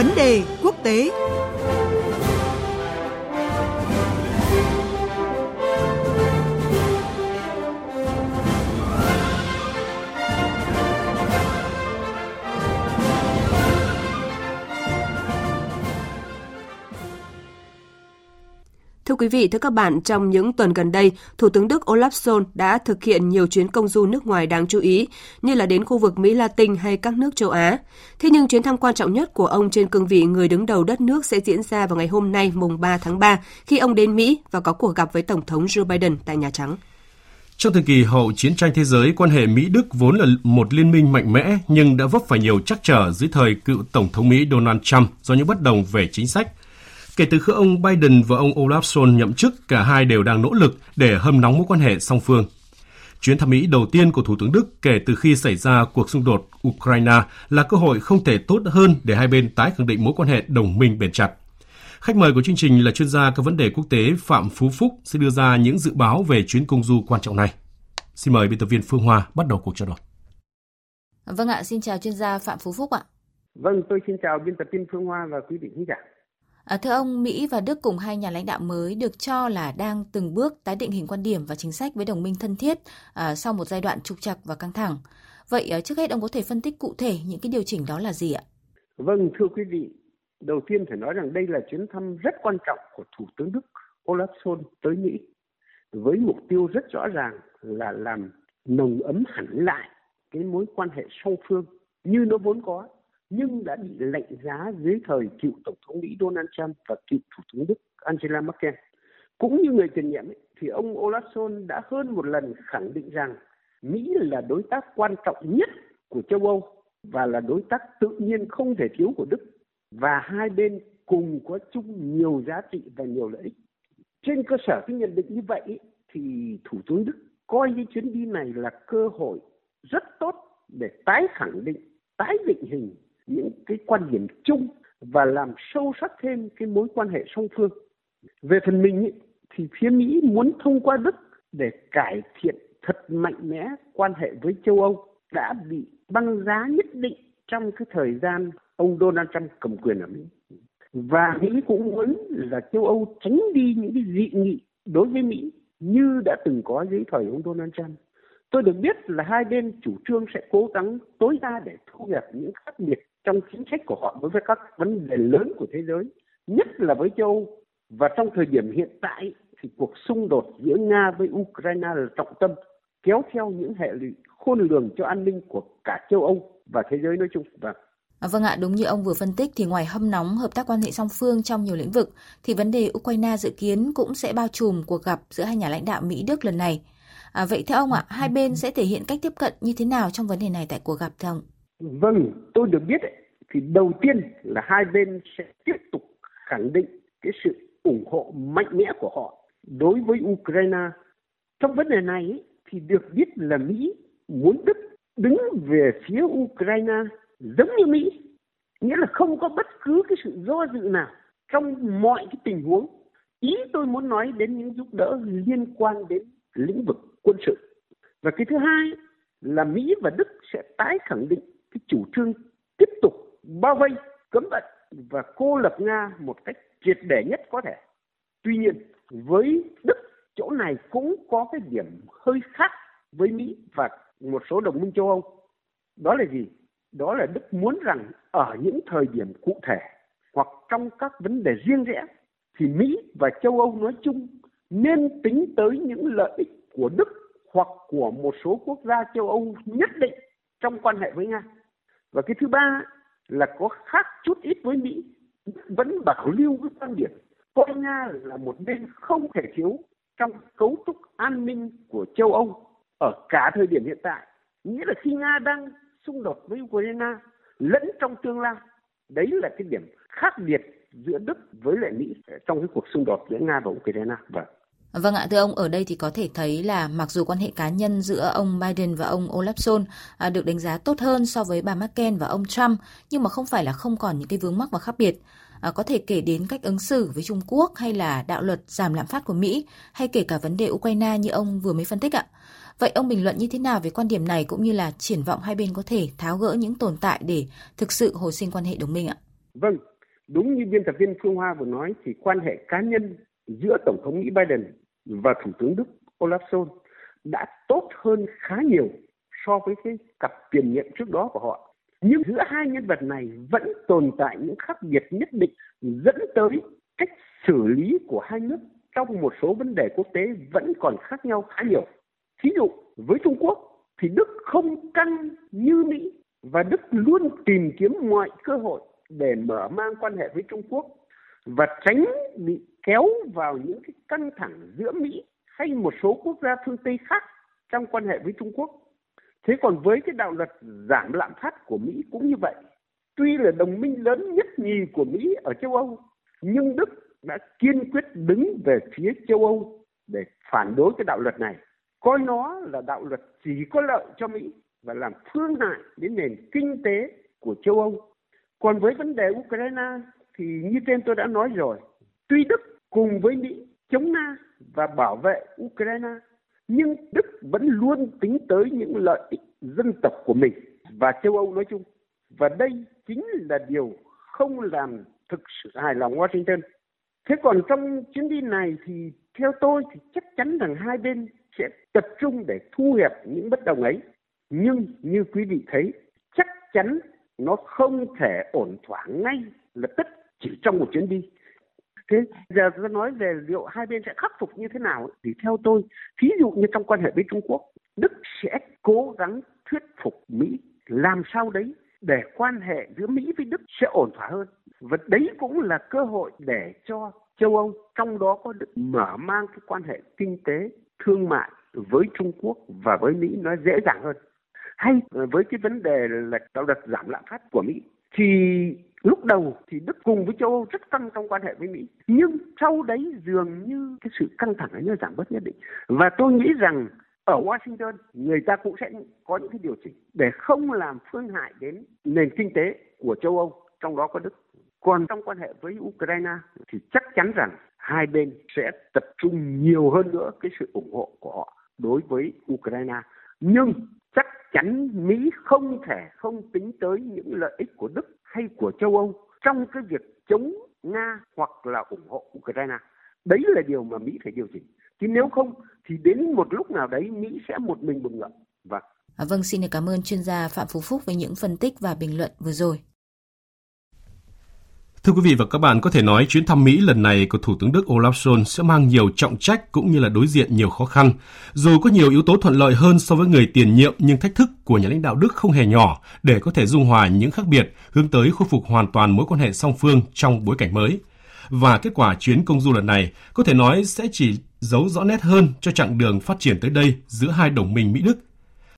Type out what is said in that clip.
Vấn đề quốc tế. Quý vị, thưa các bạn, trong những tuần gần đây, Thủ tướng Đức Olaf Scholz đã thực hiện nhiều chuyến công du nước ngoài đáng chú ý, như là đến khu vực Mỹ Latin hay các nước châu Á. Thế nhưng chuyến thăm quan trọng nhất của ông trên cương vị người đứng đầu đất nước sẽ diễn ra vào ngày hôm nay, mùng 3 tháng 3, khi ông đến Mỹ và có cuộc gặp với Tổng thống Joe Biden tại Nhà Trắng. Trong thời kỳ hậu chiến tranh thế giới, quan hệ Mỹ-Đức vốn là một liên minh mạnh mẽ nhưng đã vấp phải nhiều trắc trở dưới thời cựu Tổng thống Mỹ Donald Trump do những bất đồng về chính sách, Kể từ khi ông Biden và ông Olaf Scholz nhậm chức, cả hai đều đang nỗ lực để hâm nóng mối quan hệ song phương. Chuyến thăm Mỹ đầu tiên của Thủ tướng Đức kể từ khi xảy ra cuộc xung đột Ukraine là cơ hội không thể tốt hơn để hai bên tái khẳng định mối quan hệ đồng minh bền chặt. Khách mời của chương trình là chuyên gia các vấn đề quốc tế Phạm Phú Phúc sẽ đưa ra những dự báo về chuyến công du quan trọng này. Xin mời biên tập viên Phương Hoa bắt đầu cuộc trao đổi. Vâng ạ, xin chào chuyên gia Phạm Phú Phúc ạ. Vâng, tôi xin chào biên tập viên Phương Hoa và quý vị khán giả. À, thưa ông, Mỹ và Đức cùng hai nhà lãnh đạo mới được cho là đang từng bước tái định hình quan điểm và chính sách với đồng minh thân thiết à, sau một giai đoạn trục trặc và căng thẳng. Vậy à, trước hết ông có thể phân tích cụ thể những cái điều chỉnh đó là gì ạ? Vâng, thưa quý vị, đầu tiên phải nói rằng đây là chuyến thăm rất quan trọng của Thủ tướng Đức Olaf Scholz tới Mỹ với mục tiêu rất rõ ràng là làm nồng ấm hẳn lại cái mối quan hệ song phương như nó vốn có nhưng đã bị lệnh giá dưới thời cựu tổng thống Mỹ Donald Trump và cựu thủ tướng Đức Angela Merkel. Cũng như người tiền nhiệm ấy, thì ông Olaf Scholz đã hơn một lần khẳng định rằng Mỹ là đối tác quan trọng nhất của châu Âu và là đối tác tự nhiên không thể thiếu của Đức và hai bên cùng có chung nhiều giá trị và nhiều lợi ích. Trên cơ sở cái nhận định như vậy thì Thủ tướng Đức coi cái chuyến đi này là cơ hội rất tốt để tái khẳng định, tái định hình quan điểm chung và làm sâu sắc thêm cái mối quan hệ song phương. Về phần mình ý, thì phía Mỹ muốn thông qua Đức để cải thiện thật mạnh mẽ quan hệ với châu Âu đã bị băng giá nhất định trong cái thời gian ông Donald Trump cầm quyền ở Mỹ. Và Mỹ cũng muốn là châu Âu tránh đi những cái dị nghị đối với Mỹ như đã từng có dưới thời ông Donald Trump. Tôi được biết là hai bên chủ trương sẽ cố gắng tối đa để thu hẹp những khác biệt trong chính sách của họ đối với các vấn đề lớn của thế giới, nhất là với châu Âu. Và trong thời điểm hiện tại thì cuộc xung đột giữa Nga với Ukraine là trọng tâm, kéo theo những hệ lụy khôn lường cho an ninh của cả châu Âu và thế giới nói chung. Vâng. À, vâng ạ, đúng như ông vừa phân tích thì ngoài hâm nóng hợp tác quan hệ song phương trong nhiều lĩnh vực thì vấn đề Ukraine dự kiến cũng sẽ bao trùm cuộc gặp giữa hai nhà lãnh đạo Mỹ Đức lần này. À, vậy theo ông ạ, hai bên sẽ thể hiện cách tiếp cận như thế nào trong vấn đề này tại cuộc gặp thưa ông? Vâng, tôi được biết ấy, thì đầu tiên là hai bên sẽ tiếp tục khẳng định cái sự ủng hộ mạnh mẽ của họ đối với Ukraine. Trong vấn đề này ấy, thì được biết là Mỹ muốn Đức đứng về phía Ukraine giống như Mỹ, nghĩa là không có bất cứ cái sự do dự nào trong mọi cái tình huống. Ý tôi muốn nói đến những giúp đỡ liên quan đến lĩnh vực quân sự. Và cái thứ hai là Mỹ và Đức sẽ tái khẳng định cái chủ trương tiếp tục bao vây, cấm vận và cô lập Nga một cách triệt để nhất có thể. Tuy nhiên, với Đức chỗ này cũng có cái điểm hơi khác với Mỹ và một số đồng minh châu Âu. Đó là gì? Đó là Đức muốn rằng ở những thời điểm cụ thể hoặc trong các vấn đề riêng rẽ thì Mỹ và châu Âu nói chung nên tính tới những lợi ích của Đức hoặc của một số quốc gia châu Âu nhất định trong quan hệ với Nga. Và cái thứ ba là có khác chút ít với Mỹ, vẫn bảo lưu cái quan điểm coi Nga là một bên không thể thiếu trong cấu trúc an ninh của châu Âu ở cả thời điểm hiện tại. Nghĩa là khi Nga đang xung đột với Ukraine lẫn trong tương lai. Đấy là cái điểm khác biệt giữa Đức với lại Mỹ trong cái cuộc xung đột giữa Nga và Ukraine. Vâng. Vâng ạ, thưa ông, ở đây thì có thể thấy là mặc dù quan hệ cá nhân giữa ông Biden và ông Olaf Scholz à, được đánh giá tốt hơn so với bà Merkel và ông Trump, nhưng mà không phải là không còn những cái vướng mắc và khác biệt. À, có thể kể đến cách ứng xử với Trung Quốc hay là đạo luật giảm lạm phát của Mỹ, hay kể cả vấn đề Ukraine như ông vừa mới phân tích ạ. Vậy ông bình luận như thế nào về quan điểm này cũng như là triển vọng hai bên có thể tháo gỡ những tồn tại để thực sự hồi sinh quan hệ đồng minh ạ? Vâng, Đúng như biên tập viên Phương Hoa vừa nói thì quan hệ cá nhân giữa Tổng thống Mỹ Biden và Thủ tướng Đức Olaf Scholz đã tốt hơn khá nhiều so với cái cặp tiền nhiệm trước đó của họ. Nhưng giữa hai nhân vật này vẫn tồn tại những khác biệt nhất định dẫn tới cách xử lý của hai nước trong một số vấn đề quốc tế vẫn còn khác nhau khá nhiều. Thí dụ, với Trung Quốc thì Đức không căng như Mỹ và Đức luôn tìm kiếm mọi cơ hội để mở mang quan hệ với Trung Quốc và tránh bị kéo vào những cái căng thẳng giữa Mỹ hay một số quốc gia phương Tây khác trong quan hệ với Trung Quốc. Thế còn với cái đạo luật giảm lạm phát của Mỹ cũng như vậy. Tuy là đồng minh lớn nhất nhì của Mỹ ở châu Âu, nhưng Đức đã kiên quyết đứng về phía châu Âu để phản đối cái đạo luật này. Coi nó là đạo luật chỉ có lợi cho Mỹ và làm phương hại đến nền kinh tế của châu Âu. Còn với vấn đề Ukraine thì như trên tôi đã nói rồi, tuy Đức cùng với Mỹ chống Nga và bảo vệ Ukraine, nhưng Đức vẫn luôn tính tới những lợi ích dân tộc của mình và châu Âu nói chung. Và đây chính là điều không làm thực sự hài lòng Washington. Thế còn trong chuyến đi này thì theo tôi thì chắc chắn rằng hai bên sẽ tập trung để thu hẹp những bất đồng ấy. Nhưng như quý vị thấy, chắc chắn nó không thể ổn thỏa ngay lập tức chỉ trong một chuyến đi. Thế giờ tôi nói về liệu hai bên sẽ khắc phục như thế nào thì theo tôi ví dụ như trong quan hệ với Trung Quốc, Đức sẽ cố gắng thuyết phục Mỹ làm sao đấy để quan hệ giữa Mỹ với Đức sẽ ổn thỏa hơn. Và đấy cũng là cơ hội để cho châu Âu, trong đó có Đức mở mang cái quan hệ kinh tế thương mại với Trung Quốc và với Mỹ nó dễ dàng hơn. Hay với cái vấn đề là đạo luật giảm lạm phát của Mỹ, thì lúc đầu thì Đức cùng với châu Âu rất căng trong quan hệ với Mỹ, nhưng sau đấy dường như cái sự căng thẳng ấy nó giảm bớt nhất định. Và tôi nghĩ rằng ở Washington, người ta cũng sẽ có những cái điều chỉnh để không làm phương hại đến nền kinh tế của châu Âu, trong đó có Đức. Còn trong quan hệ với Ukraine thì chắc chắn rằng hai bên sẽ tập trung nhiều hơn nữa cái sự ủng hộ của họ đối với Ukraine. Nhưng chắc chắn Mỹ không thể không tính tới những lợi ích của Đức hay của châu Âu trong cái việc chống Nga hoặc là ủng hộ Ukraine. Đấy là điều mà Mỹ phải điều chỉnh. Chứ nếu không thì đến một lúc nào đấy Mỹ sẽ một mình bùng ngậm. Vâng. À, vâng, xin cảm ơn chuyên gia Phạm Phú Phúc với những phân tích và bình luận vừa rồi. Thưa quý vị và các bạn, có thể nói chuyến thăm Mỹ lần này của Thủ tướng Đức Olaf Scholz sẽ mang nhiều trọng trách cũng như là đối diện nhiều khó khăn. Dù có nhiều yếu tố thuận lợi hơn so với người tiền nhiệm nhưng thách thức của nhà lãnh đạo Đức không hề nhỏ để có thể dung hòa những khác biệt, hướng tới khôi phục hoàn toàn mối quan hệ song phương trong bối cảnh mới. Và kết quả chuyến công du lần này có thể nói sẽ chỉ giấu rõ nét hơn cho chặng đường phát triển tới đây giữa hai đồng minh Mỹ-Đức